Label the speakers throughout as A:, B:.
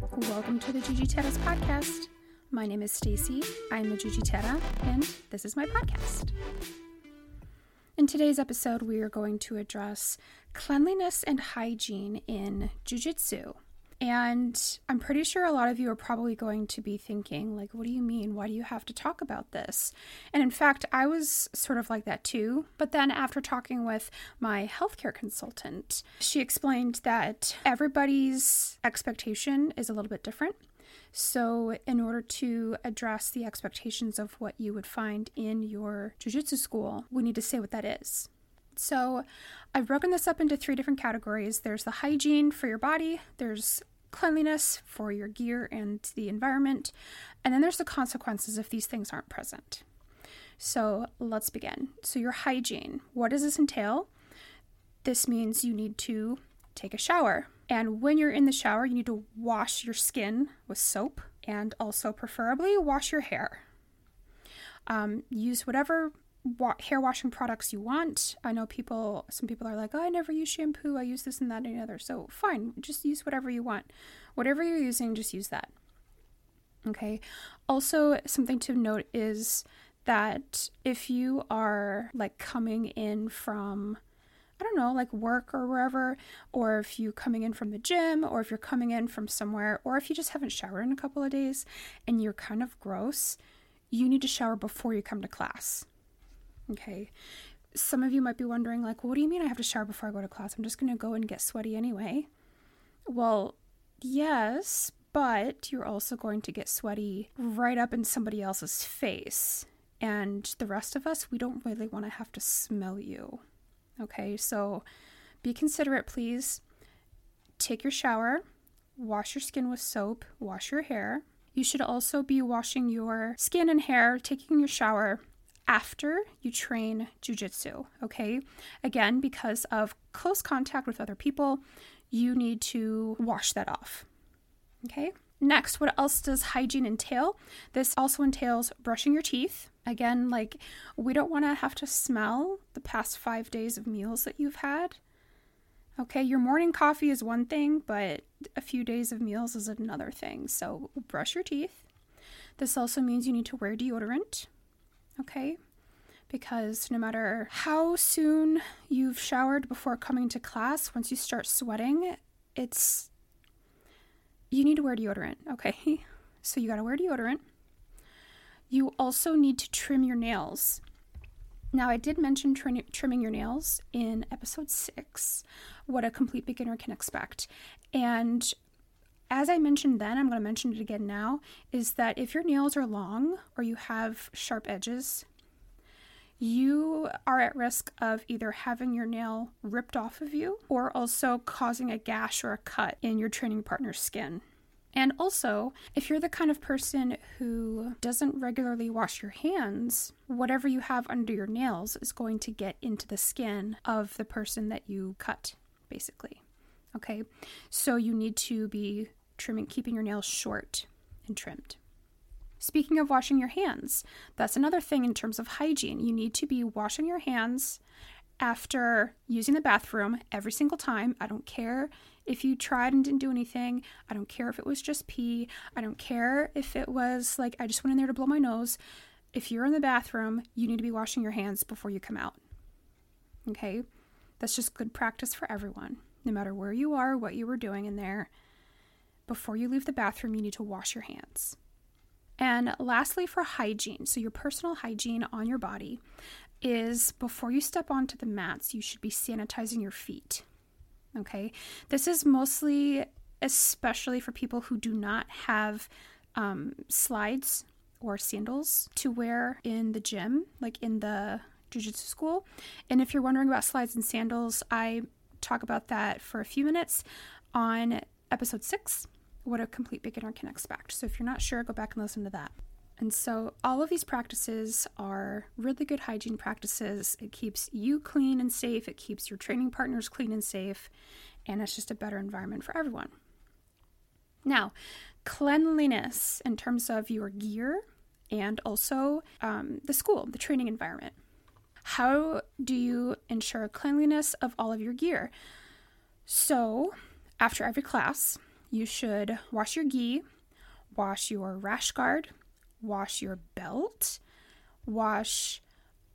A: Welcome to the Jujiteiras podcast. My name is Stacy. I'm a Jujiteira, and this is my podcast. In today's episode, we are going to address cleanliness and hygiene in Jiu-Jitsu. And I'm pretty sure a lot of you are probably going to be thinking, like, what do you mean? Why do you have to talk about this? And in fact, I was sort of like that too. But then after talking with my healthcare consultant, she explained that everybody's expectation is a little bit different. So, in order to address the expectations of what you would find in your jujitsu school, we need to say what that is. So, I've broken this up into three different categories there's the hygiene for your body, there's cleanliness for your gear and the environment, and then there's the consequences if these things aren't present. So, let's begin. So, your hygiene what does this entail? This means you need to take a shower. And when you're in the shower, you need to wash your skin with soap and also, preferably, wash your hair. Um, use whatever wa- hair washing products you want. I know people, some people are like, oh, I never use shampoo. I use this and that and the other. So fine, just use whatever you want. Whatever you're using, just use that. Okay. Also, something to note is that if you are like coming in from, I don't know, like work or wherever, or if you coming in from the gym, or if you're coming in from somewhere, or if you just haven't showered in a couple of days and you're kind of gross, you need to shower before you come to class. Okay. Some of you might be wondering, like, what do you mean I have to shower before I go to class? I'm just going to go and get sweaty anyway. Well, yes, but you're also going to get sweaty right up in somebody else's face. And the rest of us, we don't really want to have to smell you. Okay, so be considerate, please. Take your shower, wash your skin with soap, wash your hair. You should also be washing your skin and hair, taking your shower after you train jujitsu, okay? Again, because of close contact with other people, you need to wash that off, okay? Next, what else does hygiene entail? This also entails brushing your teeth. Again, like we don't want to have to smell the past five days of meals that you've had. Okay, your morning coffee is one thing, but a few days of meals is another thing. So, brush your teeth. This also means you need to wear deodorant okay? Because no matter how soon you've showered before coming to class, once you start sweating, it's you need to wear deodorant, okay? So you got to wear deodorant. You also need to trim your nails. Now, I did mention trim- trimming your nails in episode six, what a complete beginner can expect. And as I mentioned then, I'm going to mention it again now, is that if your nails are long or you have sharp edges, you are at risk of either having your nail ripped off of you or also causing a gash or a cut in your training partner's skin. And also, if you're the kind of person who doesn't regularly wash your hands, whatever you have under your nails is going to get into the skin of the person that you cut, basically. Okay, so you need to be trimming, keeping your nails short and trimmed. Speaking of washing your hands, that's another thing in terms of hygiene. You need to be washing your hands after using the bathroom every single time. I don't care if you tried and didn't do anything. I don't care if it was just pee. I don't care if it was like I just went in there to blow my nose. If you're in the bathroom, you need to be washing your hands before you come out. Okay? That's just good practice for everyone. No matter where you are, what you were doing in there, before you leave the bathroom, you need to wash your hands. And lastly, for hygiene, so your personal hygiene on your body is before you step onto the mats, you should be sanitizing your feet. Okay, this is mostly, especially for people who do not have um, slides or sandals to wear in the gym, like in the jiu-jitsu school. And if you're wondering about slides and sandals, I talk about that for a few minutes on episode six what a complete beginner can expect. So if you're not sure, go back and listen to that. And so all of these practices are really good hygiene practices. It keeps you clean and safe, it keeps your training partners clean and safe, and it's just a better environment for everyone. Now, cleanliness in terms of your gear and also um, the school, the training environment. How do you ensure cleanliness of all of your gear? So, after every class, you should wash your gi, wash your rash guard, wash your belt, wash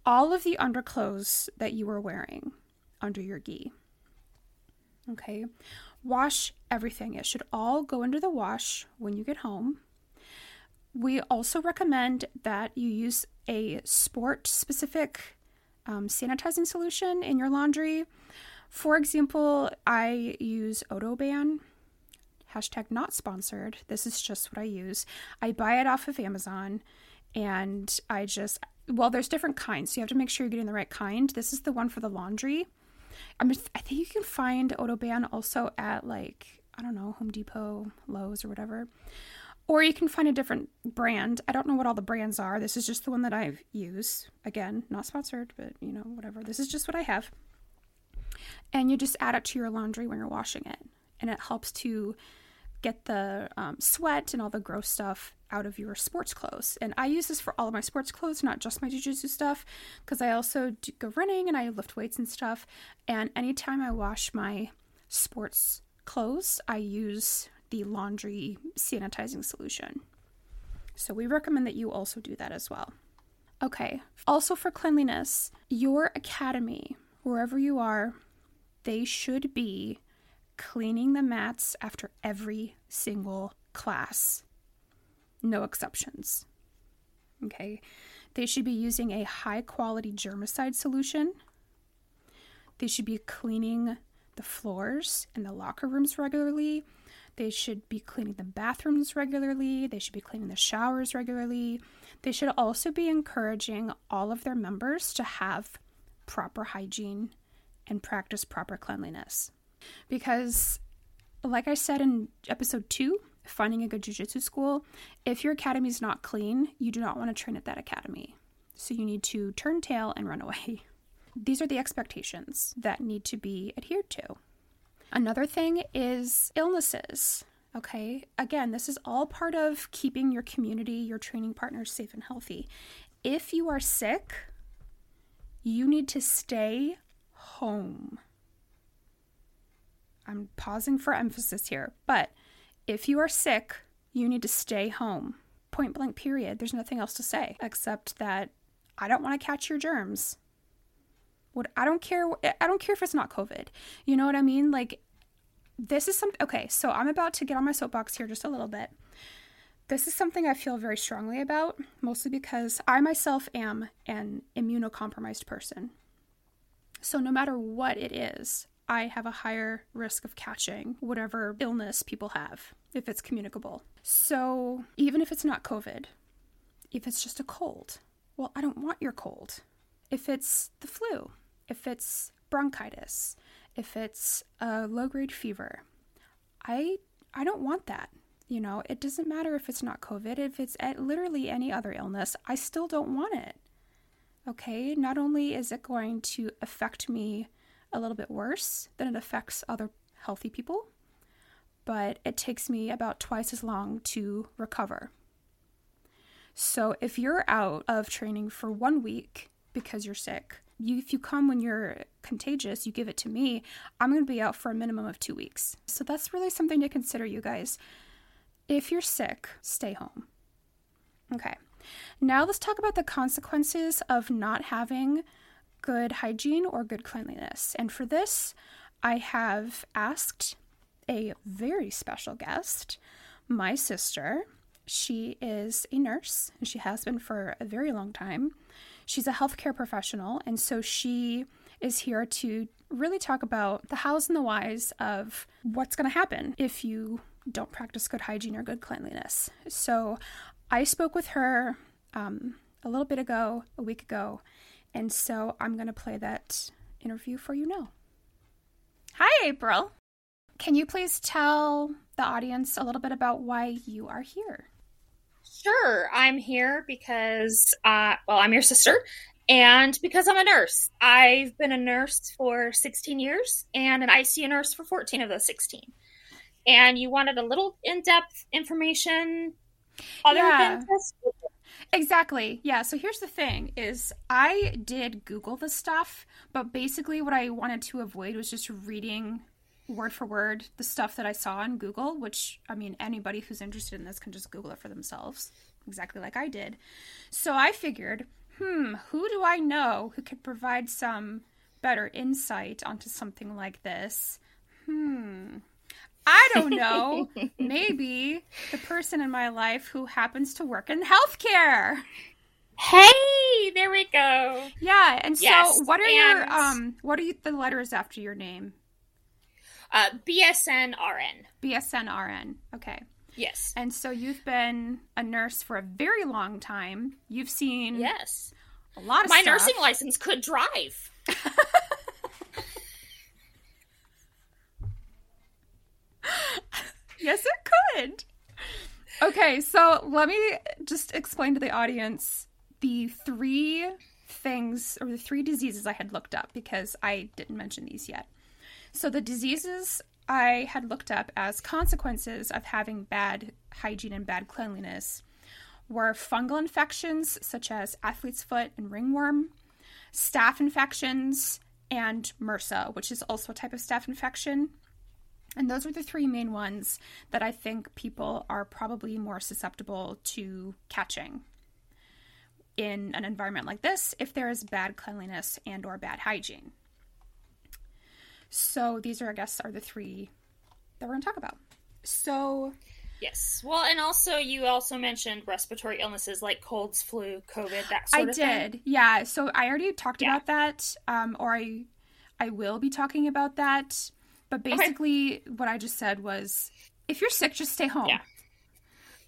A: all of the underclothes that you were wearing under your gi. Okay, wash everything. It should all go into the wash when you get home. We also recommend that you use a sport specific um, sanitizing solution in your laundry. For example, I use Odoban. Hashtag not sponsored. This is just what I use. I buy it off of Amazon and I just, well, there's different kinds. So you have to make sure you're getting the right kind. This is the one for the laundry. I'm just, I think you can find Odoban also at like, I don't know, Home Depot, Lowe's, or whatever. Or you can find a different brand. I don't know what all the brands are. This is just the one that I use. Again, not sponsored, but you know, whatever. This is just what I have. And you just add it to your laundry when you're washing it. And it helps to get the um, sweat and all the gross stuff out of your sports clothes. And I use this for all of my sports clothes, not just my jujitsu stuff, because I also go running and I lift weights and stuff. And anytime I wash my sports clothes, I use the laundry sanitizing solution. So we recommend that you also do that as well. Okay, also for cleanliness, your academy, wherever you are, they should be cleaning the mats after every single class. No exceptions. Okay, they should be using a high quality germicide solution. They should be cleaning the floors and the locker rooms regularly they should be cleaning the bathrooms regularly. They should be cleaning the showers regularly. They should also be encouraging all of their members to have proper hygiene and practice proper cleanliness. Because, like I said in episode two, finding a good jujitsu school, if your academy is not clean, you do not want to train at that academy. So you need to turn tail and run away. These are the expectations that need to be adhered to. Another thing is illnesses. Okay, again, this is all part of keeping your community, your training partners safe and healthy. If you are sick, you need to stay home. I'm pausing for emphasis here, but if you are sick, you need to stay home. Point blank, period. There's nothing else to say except that I don't want to catch your germs. What I don't care I don't care if it's not COVID. You know what I mean? Like this is something okay, so I'm about to get on my soapbox here just a little bit. This is something I feel very strongly about, mostly because I myself am an immunocompromised person. So no matter what it is, I have a higher risk of catching whatever illness people have if it's communicable. So even if it's not COVID, if it's just a cold, well, I don't want your cold. If it's the flu, if it's bronchitis, if it's a low grade fever, I I don't want that. You know, it doesn't matter if it's not COVID, if it's literally any other illness, I still don't want it. Okay, not only is it going to affect me a little bit worse than it affects other healthy people, but it takes me about twice as long to recover. So if you're out of training for one week because you're sick, you if you come when you're contagious, you give it to me, I'm going to be out for a minimum of 2 weeks. So that's really something to consider you guys. If you're sick, stay home. Okay. Now let's talk about the consequences of not having good hygiene or good cleanliness. And for this, I have asked a very special guest, my sister. She is a nurse and she has been for a very long time. She's a healthcare professional, and so she is here to really talk about the hows and the whys of what's going to happen if you don't practice good hygiene or good cleanliness. So I spoke with her um, a little bit ago, a week ago, and so I'm going to play that interview for you now. Hi, April. Can you please tell the audience a little bit about why you are here?
B: Sure, I'm here because, uh, well, I'm your sister, and because I'm a nurse. I've been a nurse for 16 years and an ICU nurse for 14 of those 16. And you wanted a little in depth information other yeah. than just.
A: Exactly. Yeah. So here's the thing is I did Google the stuff, but basically what I wanted to avoid was just reading word for word the stuff that I saw on Google, which I mean, anybody who's interested in this can just Google it for themselves, exactly like I did. So I figured, hmm, who do I know who could provide some better insight onto something like this? Hmm. I don't know. Maybe the person in my life who happens to work in healthcare.
B: Hey, there we go.
A: Yeah, and
B: Yes,
A: so what are
B: and-
A: your um what are you, the letters after your name?
B: Uh, BSN RN.
A: BSN RN. Okay.
B: Yes.
A: And so you've been a nurse for a very long time. You've seen
B: Yes.
A: a lot of
B: My
A: stuff.
B: nursing license could drive.
A: Yes, it could. Okay, so let me just explain to the audience the three things or the three diseases I had looked up because I didn't mention these yet. So the diseases I had looked up as consequences of having bad hygiene and bad cleanliness were fungal infections such as athlete's foot and ringworm, staph infections, and MRSA, which is also a type of staph infection. And those are the three main ones that I think people are probably more susceptible to catching in an environment like this if there is bad cleanliness and or bad hygiene. So these are I guess are the three that we're going to talk about. So
B: Yes. Well, and also you also mentioned respiratory illnesses like colds, flu, COVID, that sort
A: I
B: of thing.
A: I did. Yeah, so I already talked
B: Yeah.
A: about that um or I I will be talking about that. But basically what I just said was if you're sick just stay home.
B: Yeah.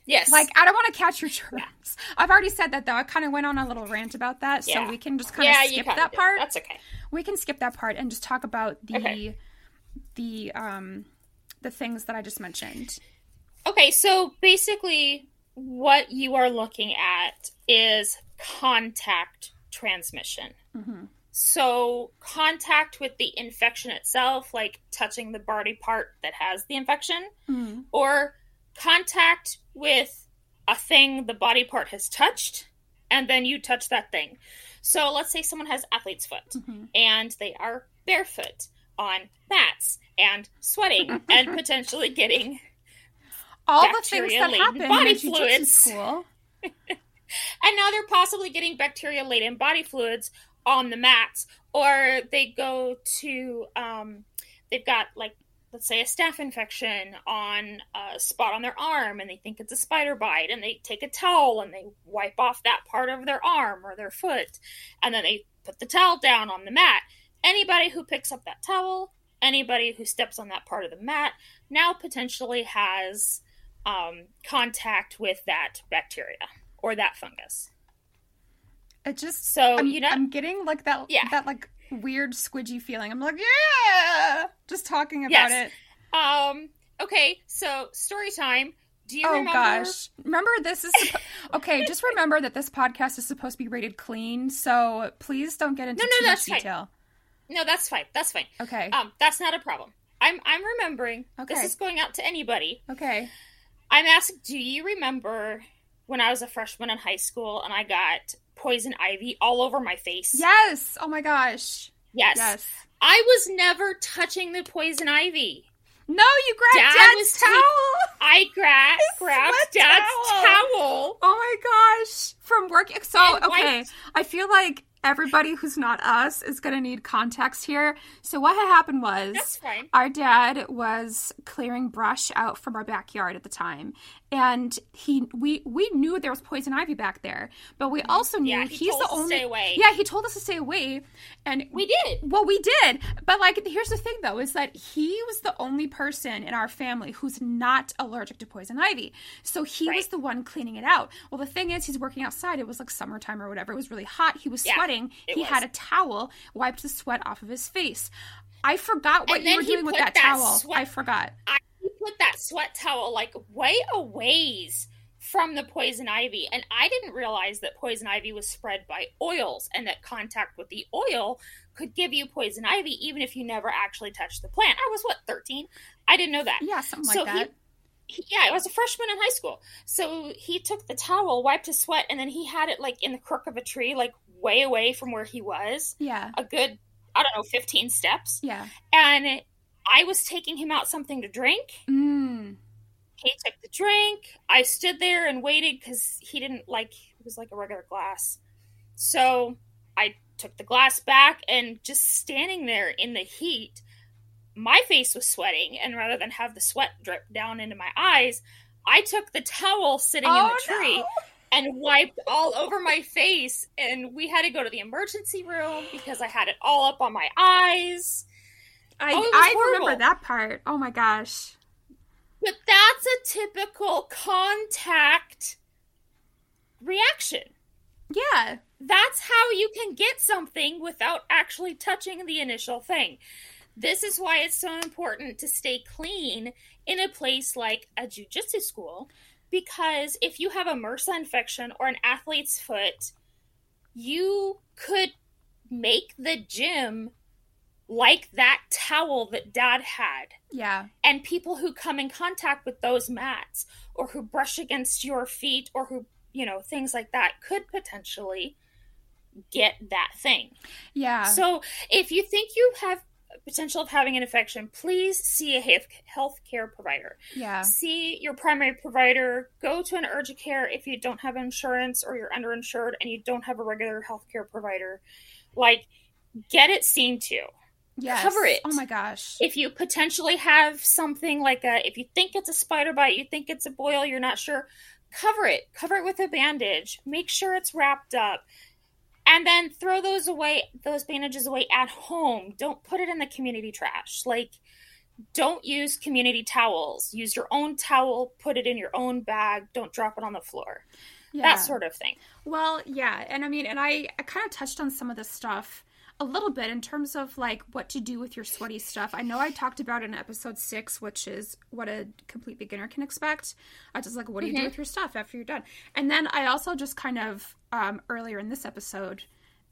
B: Yes.
A: Like I don't want to catch your germs. I've already said that though. I kind of went on a little rant about that, so we can just kind of
B: you
A: skip that part.
B: That's okay.
A: We can skip that part and just talk about the
B: Okay.
A: the um the things that I just mentioned.
B: Okay, so basically, what you are looking at is contact transmission.
A: hmm
B: So, contact with the infection itself, like touching the body part that has the infection,
A: mm
B: or contact with a thing the body part has touched, and then you touch that thing. So, let's say someone has athlete's foot
A: hmm
B: and they are barefoot on mats and sweating and potentially getting
A: All the things that happen in
B: body
A: jiu-jitsu
B: fluids.
A: school.
B: and now they're possibly getting bacteria laden body fluids on the mats or they go to um, they've got like let's say a staph infection on a spot on their arm and they think it's a spider bite and they take a towel and they wipe off that part of their arm or their foot and then they put the towel down on the mat. Anybody who picks up that towel anybody who steps on that part of the mat now potentially has um, contact with that bacteria or that fungus
A: It just
B: so
A: I'm,
B: you know
A: I'm getting like that
B: Yeah.
A: that like weird squidgy feeling. I'm like, yeah, just talking about
B: Yes.
A: it.
B: um okay so story time do you
A: oh
B: remember
A: gosh remember this is suppo- okay just remember that this podcast is supposed to be rated clean so please don't get into
B: No, no,
A: too much
B: that's fine.
A: detail
B: no that's fine that's fine
A: okay
B: um that's not a problem i'm i'm remembering
A: Okay.
B: this is going out to anybody
A: okay
B: i'm asking do you remember when i was a freshman in high school and i got poison ivy all over my face.
A: Yes. Oh my gosh.
B: Yes,
A: yes.
B: I was never touching the poison ivy.
A: No you grabbed
B: Dad
A: dad's towel.
B: i gra- grabbed dad's
A: towel.
B: towel.
A: Oh my gosh. From work? So okay. i feel like everybody who's not us is gonna need context here. So what had happened was our dad was clearing brush out from our backyard at the time. And he we we knew there was poison ivy back there but we also knew
B: Mm-hmm. Yeah, he
A: he's
B: told
A: the
B: us to
A: only
B: stay away.
A: yeah he told us to stay away and
B: we did.
A: Well we did. But like here's the thing though is that he was the only person in our family who's not allergic to poison ivy. So he was the one cleaning it out. Well the thing is he's working outside. It was like summertime or whatever. It was really hot. He was
B: Yeah,
A: sweating
B: it
A: he
B: was.
A: had a towel wiped the sweat off of his face I forgot what
B: And
A: you were doing with that,
B: that
A: towel.
B: sweat-
A: I forgot.
B: I put that sweat towel like way a ways from the poison ivy, and I didn't realize that poison ivy was spread by oils, and that contact with the oil could give you poison ivy even if you never actually touched the plant. I was what thirteen? I didn't know that.
A: Yeah, something
B: So
A: like
B: he-
A: that.
B: He- yeah, I was a freshman in high school. So he took the towel, wiped his sweat, and then he had it like in the crook of a tree, like way away from where he was,
A: yeah,
B: a good I don't know, fifteen steps
A: yeah.
B: and I was taking him out something to drink.
A: Mm.
B: He took the drink. I stood there and waited because he didn't like it was like a regular glass. So I took the glass back and just standing there in the heat, my face was sweating, and rather than have the sweat drip down into my eyes, I took the towel sitting in
A: Oh,
B: the tree
A: no.
B: And wiped all over my face. And we had to go to the emergency room because I had it all up on my eyes.
A: I,
B: Oh,
A: I remember that part. Oh my gosh.
B: But that's a typical contact reaction.
A: Yeah.
B: That's how you can get something without actually touching the initial thing. This is why it's so important to stay clean in a place like a jujitsu school because if you have a MRSA infection or an athlete's foot, you could make the gym like that towel that dad had
A: Yeah.
B: and people who come in contact with those mats or who brush against your feet or who you know things like that could potentially get that thing
A: Yeah.
B: so if you think you have potential of having an infection please see a health care provider
A: yeah.
B: see your primary provider go to an urgent care if you don't have insurance or you're underinsured and you don't have a regular health care provider like get it seen to
A: Yes.
B: cover it.
A: Oh my gosh.
B: if you potentially have something like a if you think it's a spider bite you think it's a boil you're not sure cover it cover it with a bandage make sure it's wrapped up and then throw those away those bandages away at home. Don't put it in the community trash. Like don't use community towels. Use your own towel put it in your own bag. Don't drop it on the floor.
A: Yeah.
B: that sort of thing.
A: Well, yeah, and I mean, and I, I kind of touched on some of this stuff a little bit in terms of like what to do with your sweaty stuff. I know I talked about in episode six, which is what a complete beginner can expect. I just like, what do you do with your stuff after you're done? And then I also just kind of um, earlier in this episode,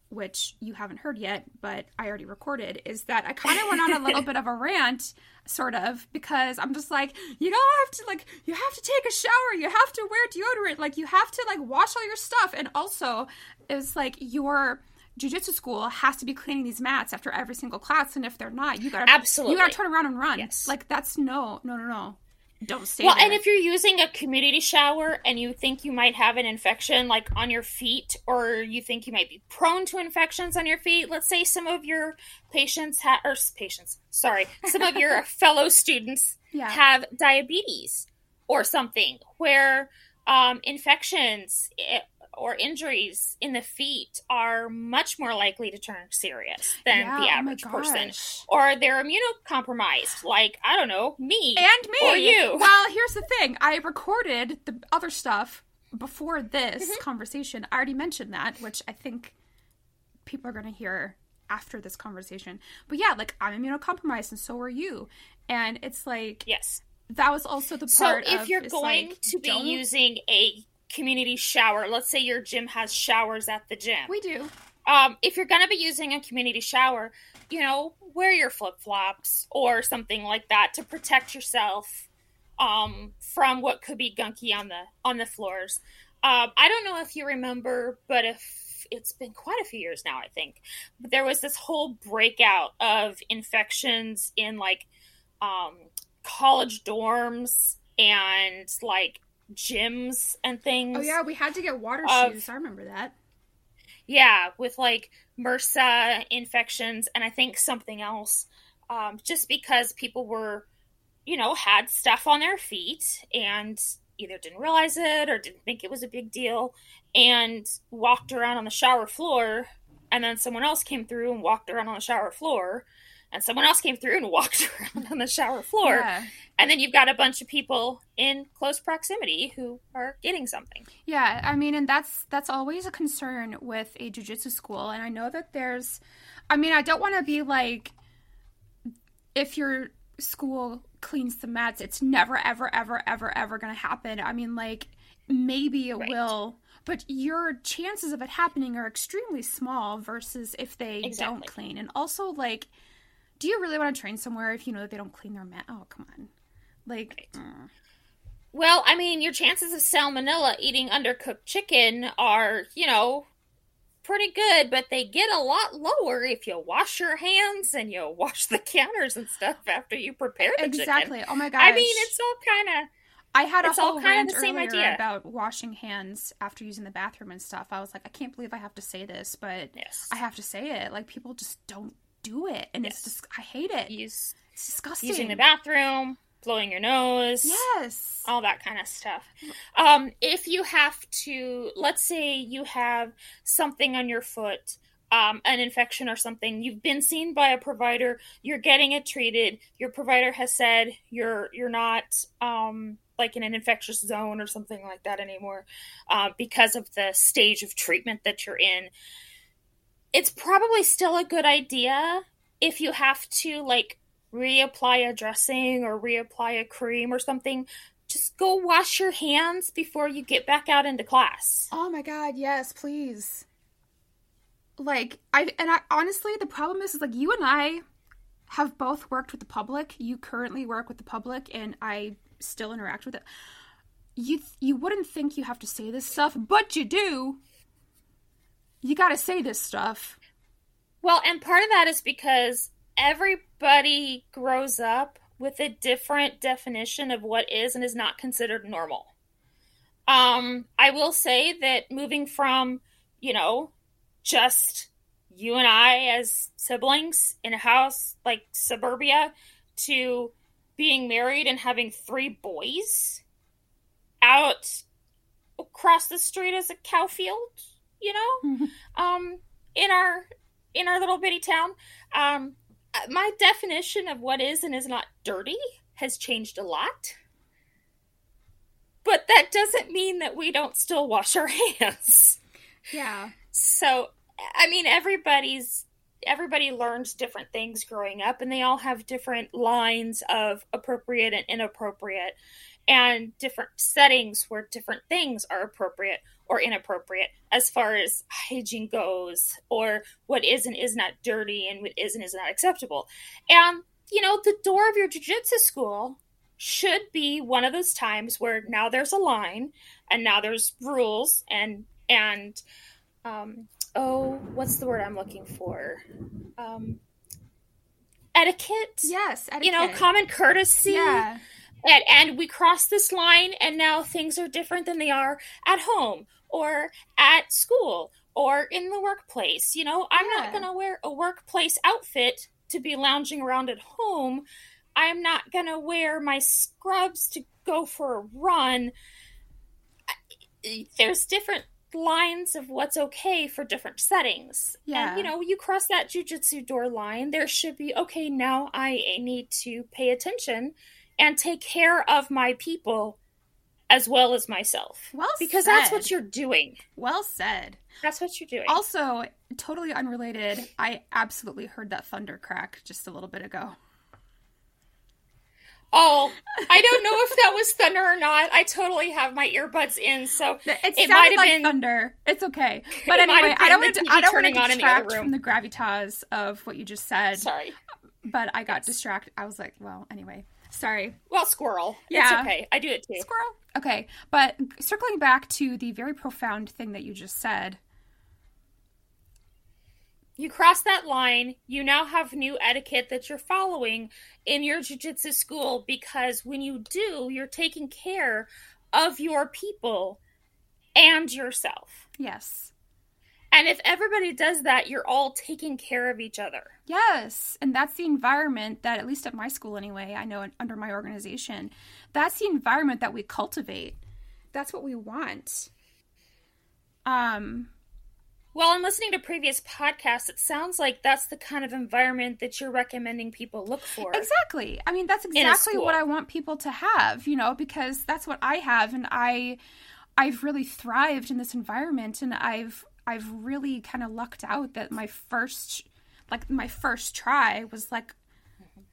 A: which you haven't heard yet, but I already recorded, is that I kind of went on a little bit of a rant, sort of, because I'm just like, you don't have to like, you have to take a shower, you have to wear deodorant, like you have to like wash all your stuff, and also it's like your jujitsu school has to be cleaning these mats after every single class, and if they're not, you gotta
B: Absolutely.
A: you gotta turn around and run.
B: Yes.
A: Like that's no, no, no, no. Don't stay
B: Well,
A: there.
B: and if you're using a community shower and you think you might have an infection like on your feet, or you think you might be prone to infections on your feet, let's say some of your patients ha- or patients, sorry, some of your fellow students
A: yeah,
B: have diabetes or something where um, infections eh, or injuries in the feet are much more likely to turn serious than
A: Yeah,
B: the
A: oh
B: average person. Or they're immunocompromised, like, I don't know, me.
A: and me
B: Or you.
A: Well, here's the thing: I recorded the other stuff before this
B: Mm-hmm.
A: conversation. I already mentioned that, which I think people are going to hear after this conversation. But yeah, like I'm immunocompromised, and so are you. And it's like
B: yes.
A: that was also the part.
B: So
A: if
B: you're going
A: like,
B: to be
A: don't-
B: using a community shower, let's say your gym has showers at the gym.
A: we do.
B: um, if you're going to be using a community shower, you know, wear your flip flops or something like that to protect yourself um, from what could be gunky on the on the floors. Um, I don't know if you remember, but if it's been quite a few years now, I think. But there was this whole breakout of infections in like um, college dorms and like gyms and things.
A: Oh yeah, we had to get water
B: Of-
A: shoes. I remember that.
B: Yeah, with like MRSA infections and I think something else. Um, just because people were, you know, had stuff on their feet and either didn't realize it or didn't think it was a big deal and walked around on the shower floor. And then someone else came through and walked around on the shower floor. And someone else came through and walked around on the shower floor.
A: Yeah.
B: And then you've got a bunch of people in close proximity who are getting something.
A: Yeah, I mean, and that's that's always a concern with a jujitsu school, and I know that there's, I mean, I don't want to be like, if your school cleans the mats, it's never, ever, ever, ever, ever going to happen. I mean, like maybe it
B: Right.
A: will, but your chances of it happening are extremely small versus if they don't clean. And also, like, do you really want to train somewhere if you know that they don't clean their mat? Oh, come on, like. mm.
B: Well, I mean, your chances of salmonella eating undercooked chicken are, you know, pretty good, but they get a lot lower if you wash your hands and you wash the counters and stuff after you prepare the
A: exactly.
B: chicken.
A: Oh my gosh!
B: I mean, it's all kind of.
A: I had a
B: it's
A: whole
B: kind
A: rant
B: of the same
A: earlier
B: idea.
A: about washing hands after using the bathroom and stuff. I was like, I can't believe I have to say this, but
B: Yes.
A: I have to say it. Like people just don't do it, and it's
B: Yes.
A: just I hate it.
B: Use
A: It's disgusting.
B: using the bathroom, blowing your nose.
A: Yes.
B: all that kind of stuff. Um, if you have to, let's say you have something on your foot, um, an infection or something, you've been seen by a provider, you're getting it treated. Your provider has said you're you're not um, like in an infectious zone or something like that anymore uh, because of the stage of treatment that you're in. It's probably still a good idea if you have to like reapply a dressing or reapply a cream or something just go wash your hands before you get back out into class.
A: Oh my god, yes, please. Like I and I honestly the problem is, is like you and I have both worked with the public. You currently work with the public and I still interact with it. You you wouldn't think you have to say this stuff, but you do. You got to say this stuff.
B: Well, and part of that is because everybody grows up with a different definition of what is and is not considered normal. Um, I will say that moving from, you know, just you and I as siblings in a house like suburbia to being married and having three boys out across the street as a cow field, you know, um, in our in our little bitty town. Um, Uh, my definition of what is and is not dirty has changed a lot. But that doesn't mean that we don't still wash our hands.
A: Yeah.
B: So, I mean, everybody's everybody learns different things growing up, and they all have different lines of appropriate and inappropriate, and different settings where different things are appropriate or inappropriate as far as hygiene goes, or what is and is not dirty and what is and is not acceptable. And you know, the door of your jujitsu school should be one of those times where now there's a line and now there's rules and and um oh what's the word i'm looking for um etiquette
A: Yes.
B: you know common courtesy
A: Yeah.
B: And, and we cross this line and now things are different than they are at home or at school or in the workplace you know i'm
A: Yeah.
B: not going to wear a workplace outfit to be lounging around at home i'm not going to wear my scrubs to go for a run there's different lines of what's okay for different settings
A: Yeah.
B: and you know you cross that jujitsu door line there should be okay now i need to pay attention and take care of my people as well as myself.
A: Well
B: because that's what you're doing.
A: Well said.
B: That's what you're doing.
A: Also, totally unrelated, I absolutely heard that thunder crack just a little bit ago.
B: oh, I don't know if that was thunder or not. I totally have my earbuds in, so
A: It,
B: It might have
A: like
B: been-
A: thunder. It's okay. But
B: It
A: anyway, I don't want to. I don't want to
B: turning on in the other
A: detract
B: room.
A: from the gravitas of what you just said.
B: sorry.
A: But I got distracted. I was like, well, anyway, sorry.
B: Well, squirrel.
A: Yeah.
B: It's okay. I do it too.
A: Squirrel. Okay, but circling back to the very profound thing that you just said.
B: You cross that line, you now have new etiquette that you're following in your jiu-jitsu school because when you do, you're taking care of your people and yourself.
A: Yes.
B: And if everybody does that, you're all taking care of each other.
A: Yes, and that's the environment that, at least at my school anyway, I know under my organization, that's the environment that we cultivate. That's what we want. Um,
B: Well, in listening to previous podcasts, it sounds like that's the kind of environment that you're recommending people look for.
A: exactly. I mean, that's exactly what I want people to have, you know, because that's what I have, and I, I've really thrived in this environment, and I've, I've really kind of lucked out that my first, like my first try was like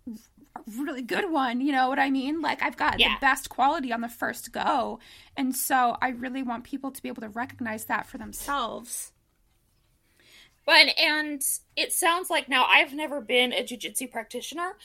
A: a really good one. You know what I mean? Like I've got
B: Yeah.
A: the best quality on the first go. And so I really want people to be able to recognize that for themselves.
B: But and it sounds like now I've never been a jujitsu practitioner.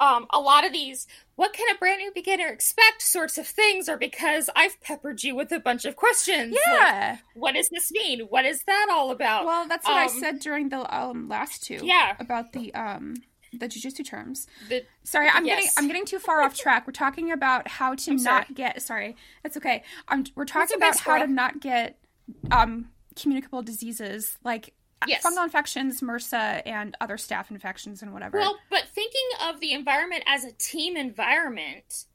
B: Um, a lot of these, what can a brand new beginner expect sorts of things are because I've peppered you with a bunch of questions.
A: Yeah.
B: Like, what does this mean? What is that all about?
A: Well, that's what I
B: Um,
A: said during the um, last two.
B: Yeah.
A: About the um the jujitsu terms.
B: The,
A: Sorry, I'm getting I'm getting too far off track. We're talking about how to
B: I'm
A: not
B: sorry.
A: get sorry. That's okay. Um we're talking about how to not get um communicable diseases like
B: Yes.
A: fungal infections, MRSA, and other staph infections and whatever.
B: well, but thinking of the environment as a team environment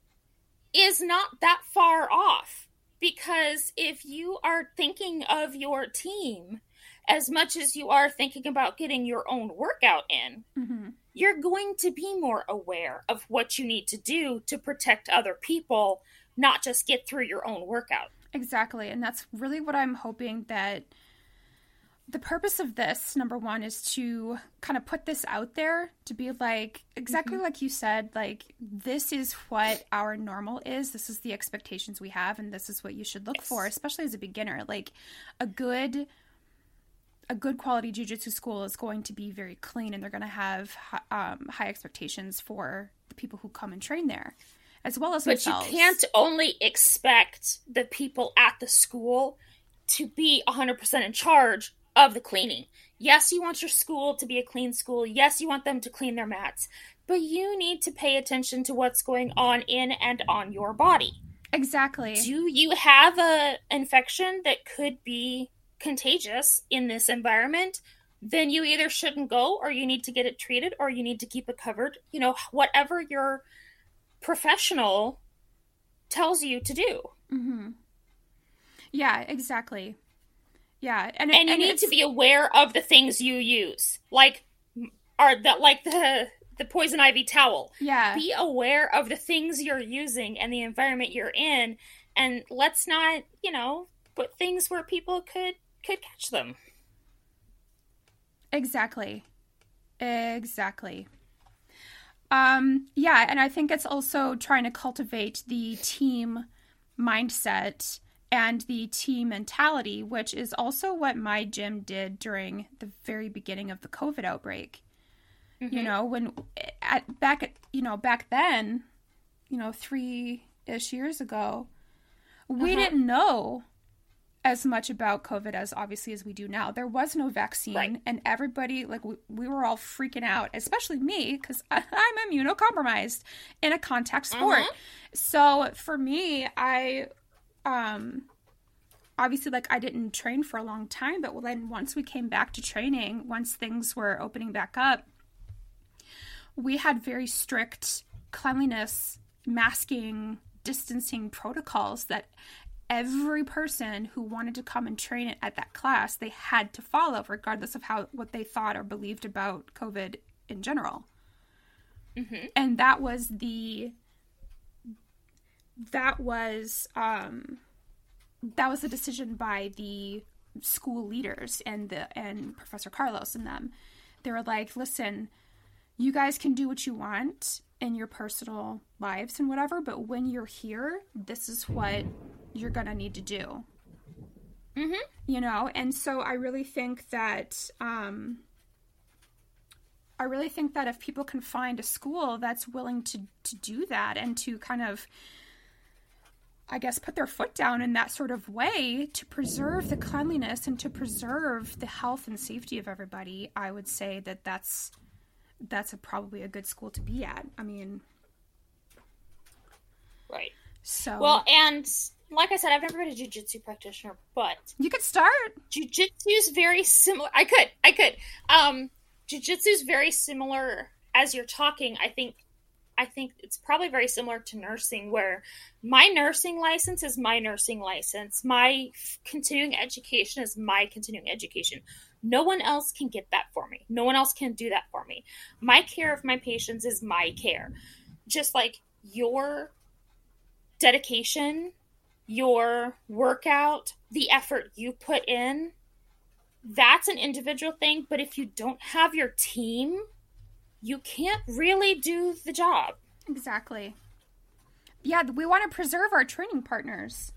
B: is not that far off because if you are thinking of your team as much as you are thinking about getting your own workout in,
A: hmm
B: you're going to be more aware of what you need to do to protect other people, not just get through your own workout.
A: Exactly. And that's really what I'm hoping that the purpose of this, number one, is to kind of put this out there to be like, exactly like you said, like, this is what our normal is. This is the expectations we have, and this is what you should look
B: Yes.
A: for, especially as a beginner. Like, a good. A good quality jujitsu school is going to be very clean, and they're going to have um, high expectations for the people who come and train there, as well as
B: But
A: themselves.
B: you can't only expect the people at the school to be 100% in charge of the cleaning. Yes, you want your school to be a clean school. Yes, you want them to clean their mats. But you need to pay attention to what's going on in and on your body.
A: exactly.
B: Do you have a infection that could be contagious in this environment? Then you either shouldn't go or you need to get it treated or you need to keep it covered. You know, whatever your professional tells you to do.
A: Mm-hmm. Yeah, exactly. Yeah, and
B: and you need to be aware of the things you use like are that like the the poison ivy towel.
A: Yeah,
B: be aware of the things you're using and the environment you're in and let's not you know put things where people could could catch them.
A: Exactly, exactly. Um, yeah, and I think it's also trying to cultivate the team mindset and the team mentality, which is also what my gym did during the very beginning of the COVID outbreak. You
B: Mhm.
A: know, when at back at you know back then, you know, three ish years ago, we
B: Uh-huh.
A: didn't know as much about COVID as obviously as we do now. There was no vaccine,
B: Right.
A: and everybody like we, we were all freaking out, especially me because I'm immunocompromised in a contact sport.
B: Uh-huh.
A: So for me, I um obviously like I didn't train for a long time, but then once we came back to training, once things were opening back up, we had very strict cleanliness, masking, distancing protocols that every person who wanted to come and train it at that class they had to follow regardless of how what they thought or believed about covid in general
B: Mhm.
A: and that was the that was um that was the decision by the school leaders and the and professor carlos and them they were like listen you guys can do what you want in your personal lives and whatever but when you're here this is what you're gonna need to do
B: Mhm.
A: you know and so i really think that um i really think that if people can find a school that's willing to to do that and to kind of I guess, put their foot down in that sort of way to preserve the cleanliness and to preserve the health and safety of everybody, I would say that that's that's a, probably a good school to be at. I mean,
B: right
A: so
B: well and like i said i've never been a jiu-jitsu practitioner but
A: you could start.
B: Jiu-jitsu is very similar. I could, I could. Um, Jiu-jitsu is very similar as you're talking. I think, I think it's probably very similar to nursing, where my nursing license is my nursing license. My continuing education is my continuing education. No one else can get that for me. No one else can do that for me. My care of my patients is my care. Just like your dedication, your workout, the effort you put in, that's an individual thing. But if you don't have your team, you can't really do the job.
A: Exactly. Yeah, we want to preserve our training partners.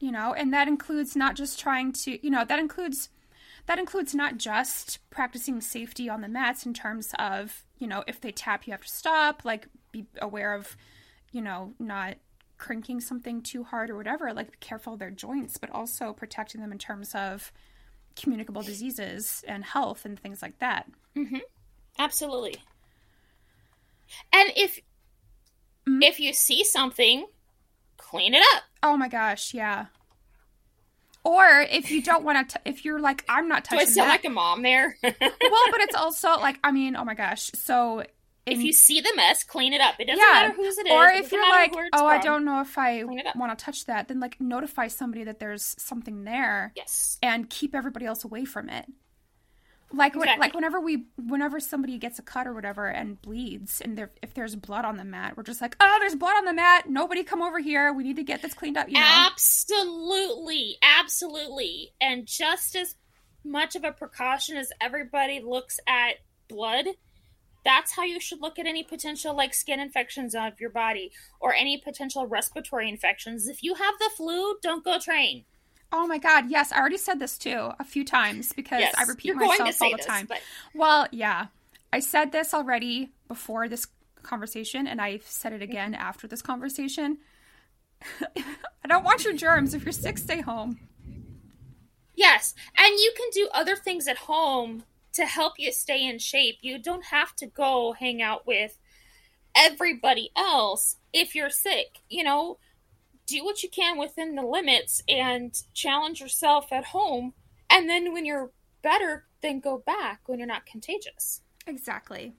A: You know, and that includes not just trying to, you know, that includes that includes not just practicing safety on the mats in terms of, you know, if they tap, you have to stop, like be aware of, you know, not cranking something too hard or whatever, like be careful of their joints, but also protecting them in terms of communicable diseases and health and things like that.
B: Mm-hmm. Absolutely. And if mm-hmm. if you see something, clean it up.
A: Oh my gosh, yeah. Or if you don't want to, if you're like, I'm not touching.
B: Do I sound that. like a mom there?
A: well, but it's also like, I mean, oh my gosh. So
B: if you see the mess, clean it up. It doesn't yeah. matter whose it is.
A: Or if you're like, oh, from. I don't know if I want to touch that, then like notify somebody that there's something there.
B: Yes.
A: And keep everybody else away from it. Like exactly. like whenever we whenever somebody gets a cut or whatever and bleeds and there, if there's blood on the mat, we're just like, oh, there's blood on the mat. Nobody come over here. We need to get this cleaned up. You
B: know? Absolutely, absolutely. And just as much of a precaution as everybody looks at blood, that's how you should look at any potential like skin infections of your body or any potential respiratory infections. If you have the flu, don't go train.
A: Oh my god, yes, I already said this too a few times because yes, I repeat myself all the this, time. But... Well, yeah. I said this already before this conversation and I've said it again mm-hmm. after this conversation. I don't want your germs. If you're sick, stay home.
B: Yes, and you can do other things at home to help you stay in shape. You don't have to go hang out with everybody else if you're sick. You know, do what you can within the limits and challenge yourself at home. And then when you're better, then go back when you're not contagious.
A: Exactly.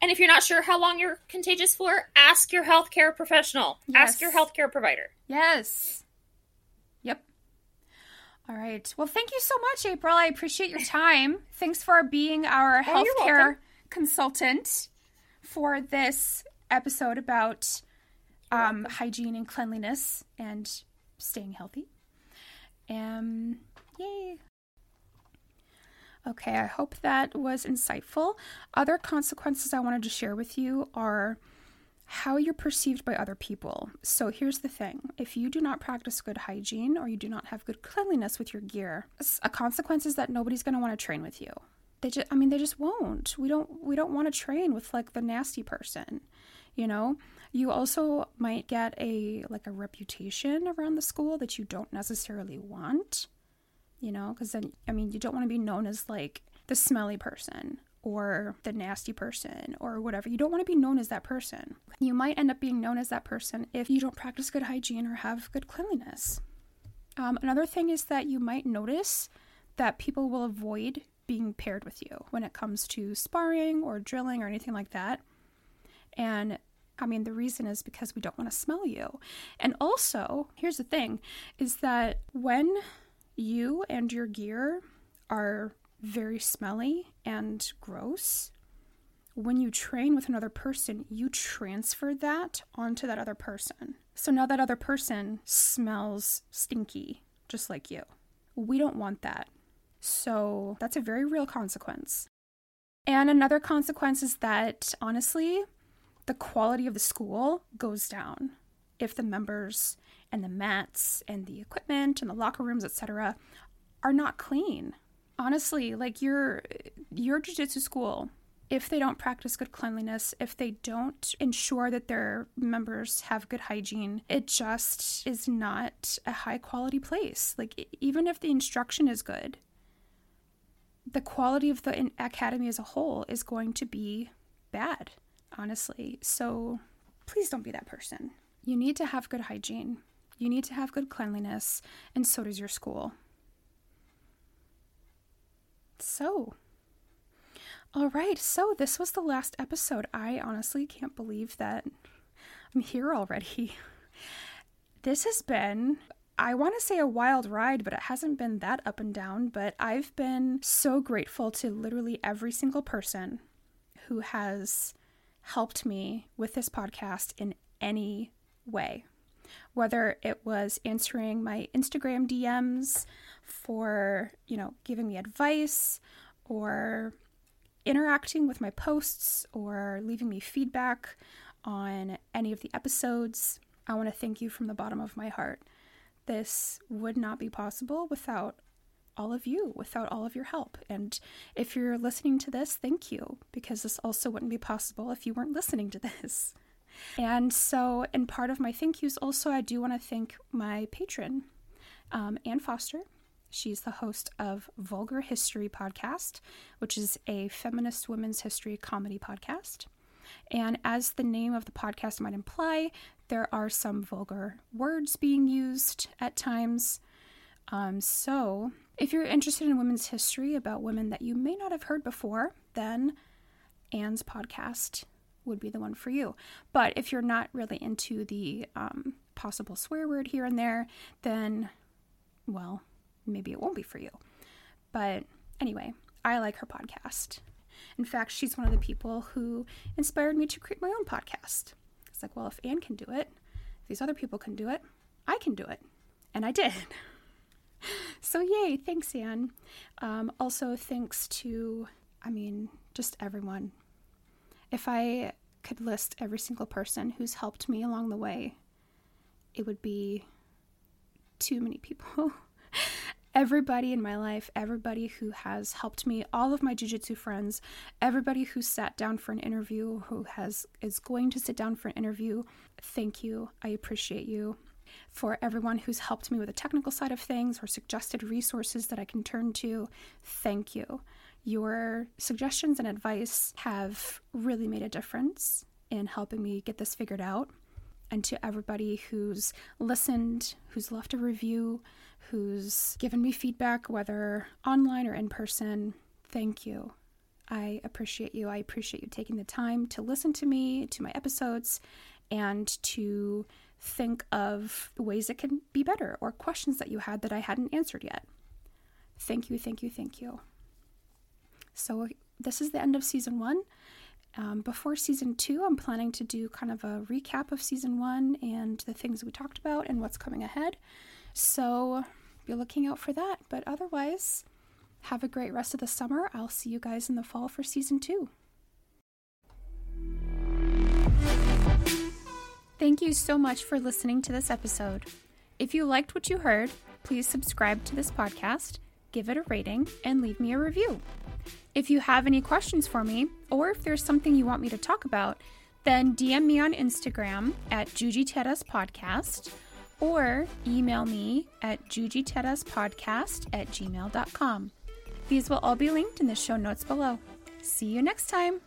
B: And if you're not sure how long you're contagious for, ask your healthcare professional. Yes. Ask your healthcare provider.
A: Yes. Yep. All right. Well, thank you so much, April. I appreciate your time. Thanks for being our oh, healthcare consultant for this episode about um, hygiene and cleanliness and staying healthy. Um, yay. Okay, I hope that was insightful. Other consequences I wanted to share with you are how you're perceived by other people. So here's the thing if you do not practice good hygiene or you do not have good cleanliness with your gear, a consequence is that nobody's going to want to train with you. They just, I mean, they just won't. We don't, we don't want to train with like the nasty person, you know? You also might get a like a reputation around the school that you don't necessarily want, you know, because then I mean you don't want to be known as like the smelly person or the nasty person or whatever. You don't want to be known as that person. You might end up being known as that person if you don't practice good hygiene or have good cleanliness. Um, another thing is that you might notice that people will avoid being paired with you when it comes to sparring or drilling or anything like that. And I mean, the reason is because we don't want to smell you. And also, here's the thing is that when you and your gear are very smelly and gross, when you train with another person, you transfer that onto that other person. So now that other person smells stinky, just like you. We don't want that. So that's a very real consequence. And another consequence is that, honestly, the quality of the school goes down. If the members and the mats and the equipment and the locker rooms etc are not clean. Honestly like your your jiu-jitsu school if they don't practice good cleanliness if they don't ensure that their members have good hygiene it just is not a high quality place. Like even if the instruction is good the quality of the academy as a whole is going to be bad honestly. So please don't be that person. You need to have good hygiene, you need to have good cleanliness, and so does your school. So, all right, so this was the last episode. I honestly can't believe that I'm here already. This has been I want to say a wild ride, but it hasn't been that up and down. But I've been so grateful to literally every single person who has helped me with this podcast in any way. Whether it was answering my Instagram DMs for, you know, giving me advice or interacting with my posts or leaving me feedback on any of the episodes, I want to thank you from the bottom of my heart. This would not be possible without all of you without all of your help. And if you're listening to this, thank you, because this also wouldn't be possible if you weren't listening to this. And so, in part of my thank yous, also, I do want to thank my patron, um, Ann Foster. She's the host of Vulgar History Podcast, which is a feminist women's history comedy podcast. And as the name of the podcast might imply, there are some vulgar words being used at times. Um, so, if you're interested in women's history about women that you may not have heard before, then Ann's podcast would be the one for you. But if you're not really into the um, possible swear word here and there, then, well, maybe it won't be for you. But anyway, I like her podcast. In fact, she's one of the people who inspired me to create my own podcast. It's like, well, if Ann can do it, if these other people can do it, I can do it. And I did. so, yay, thanks, Ann. Um, also, thanks to, I mean, just everyone. If I could list every single person who's helped me along the way, it would be too many people. everybody in my life, everybody who has helped me, all of my jujitsu friends, everybody who sat down for an interview, who has is going to sit down for an interview, thank you. I appreciate you. For everyone who's helped me with the technical side of things or suggested resources that I can turn to, thank you. Your suggestions and advice have really made a difference in helping me get this figured out. And to everybody who's listened, who's left a review, who's given me feedback, whether online or in person, thank you. I appreciate you. I appreciate you taking the time to listen to me, to my episodes, and to think of ways it can be better or questions that you had that I hadn't answered yet. Thank you, thank you, thank you. So, this is the end of season one. Um, before season two, I'm planning to do kind of a recap of season one and the things we talked about and what's coming ahead. So be looking out for that. But otherwise, have a great rest of the summer. I'll see you guys in the fall for season two. Thank you so much for listening to this episode. If you liked what you heard, please subscribe to this podcast, give it a rating, and leave me a review. If you have any questions for me, or if there's something you want me to talk about, then DM me on Instagram at Jujiteiras Podcast or email me at jujiteiraspodcast at gmail.com. These will all be linked in the show notes below. See you next time.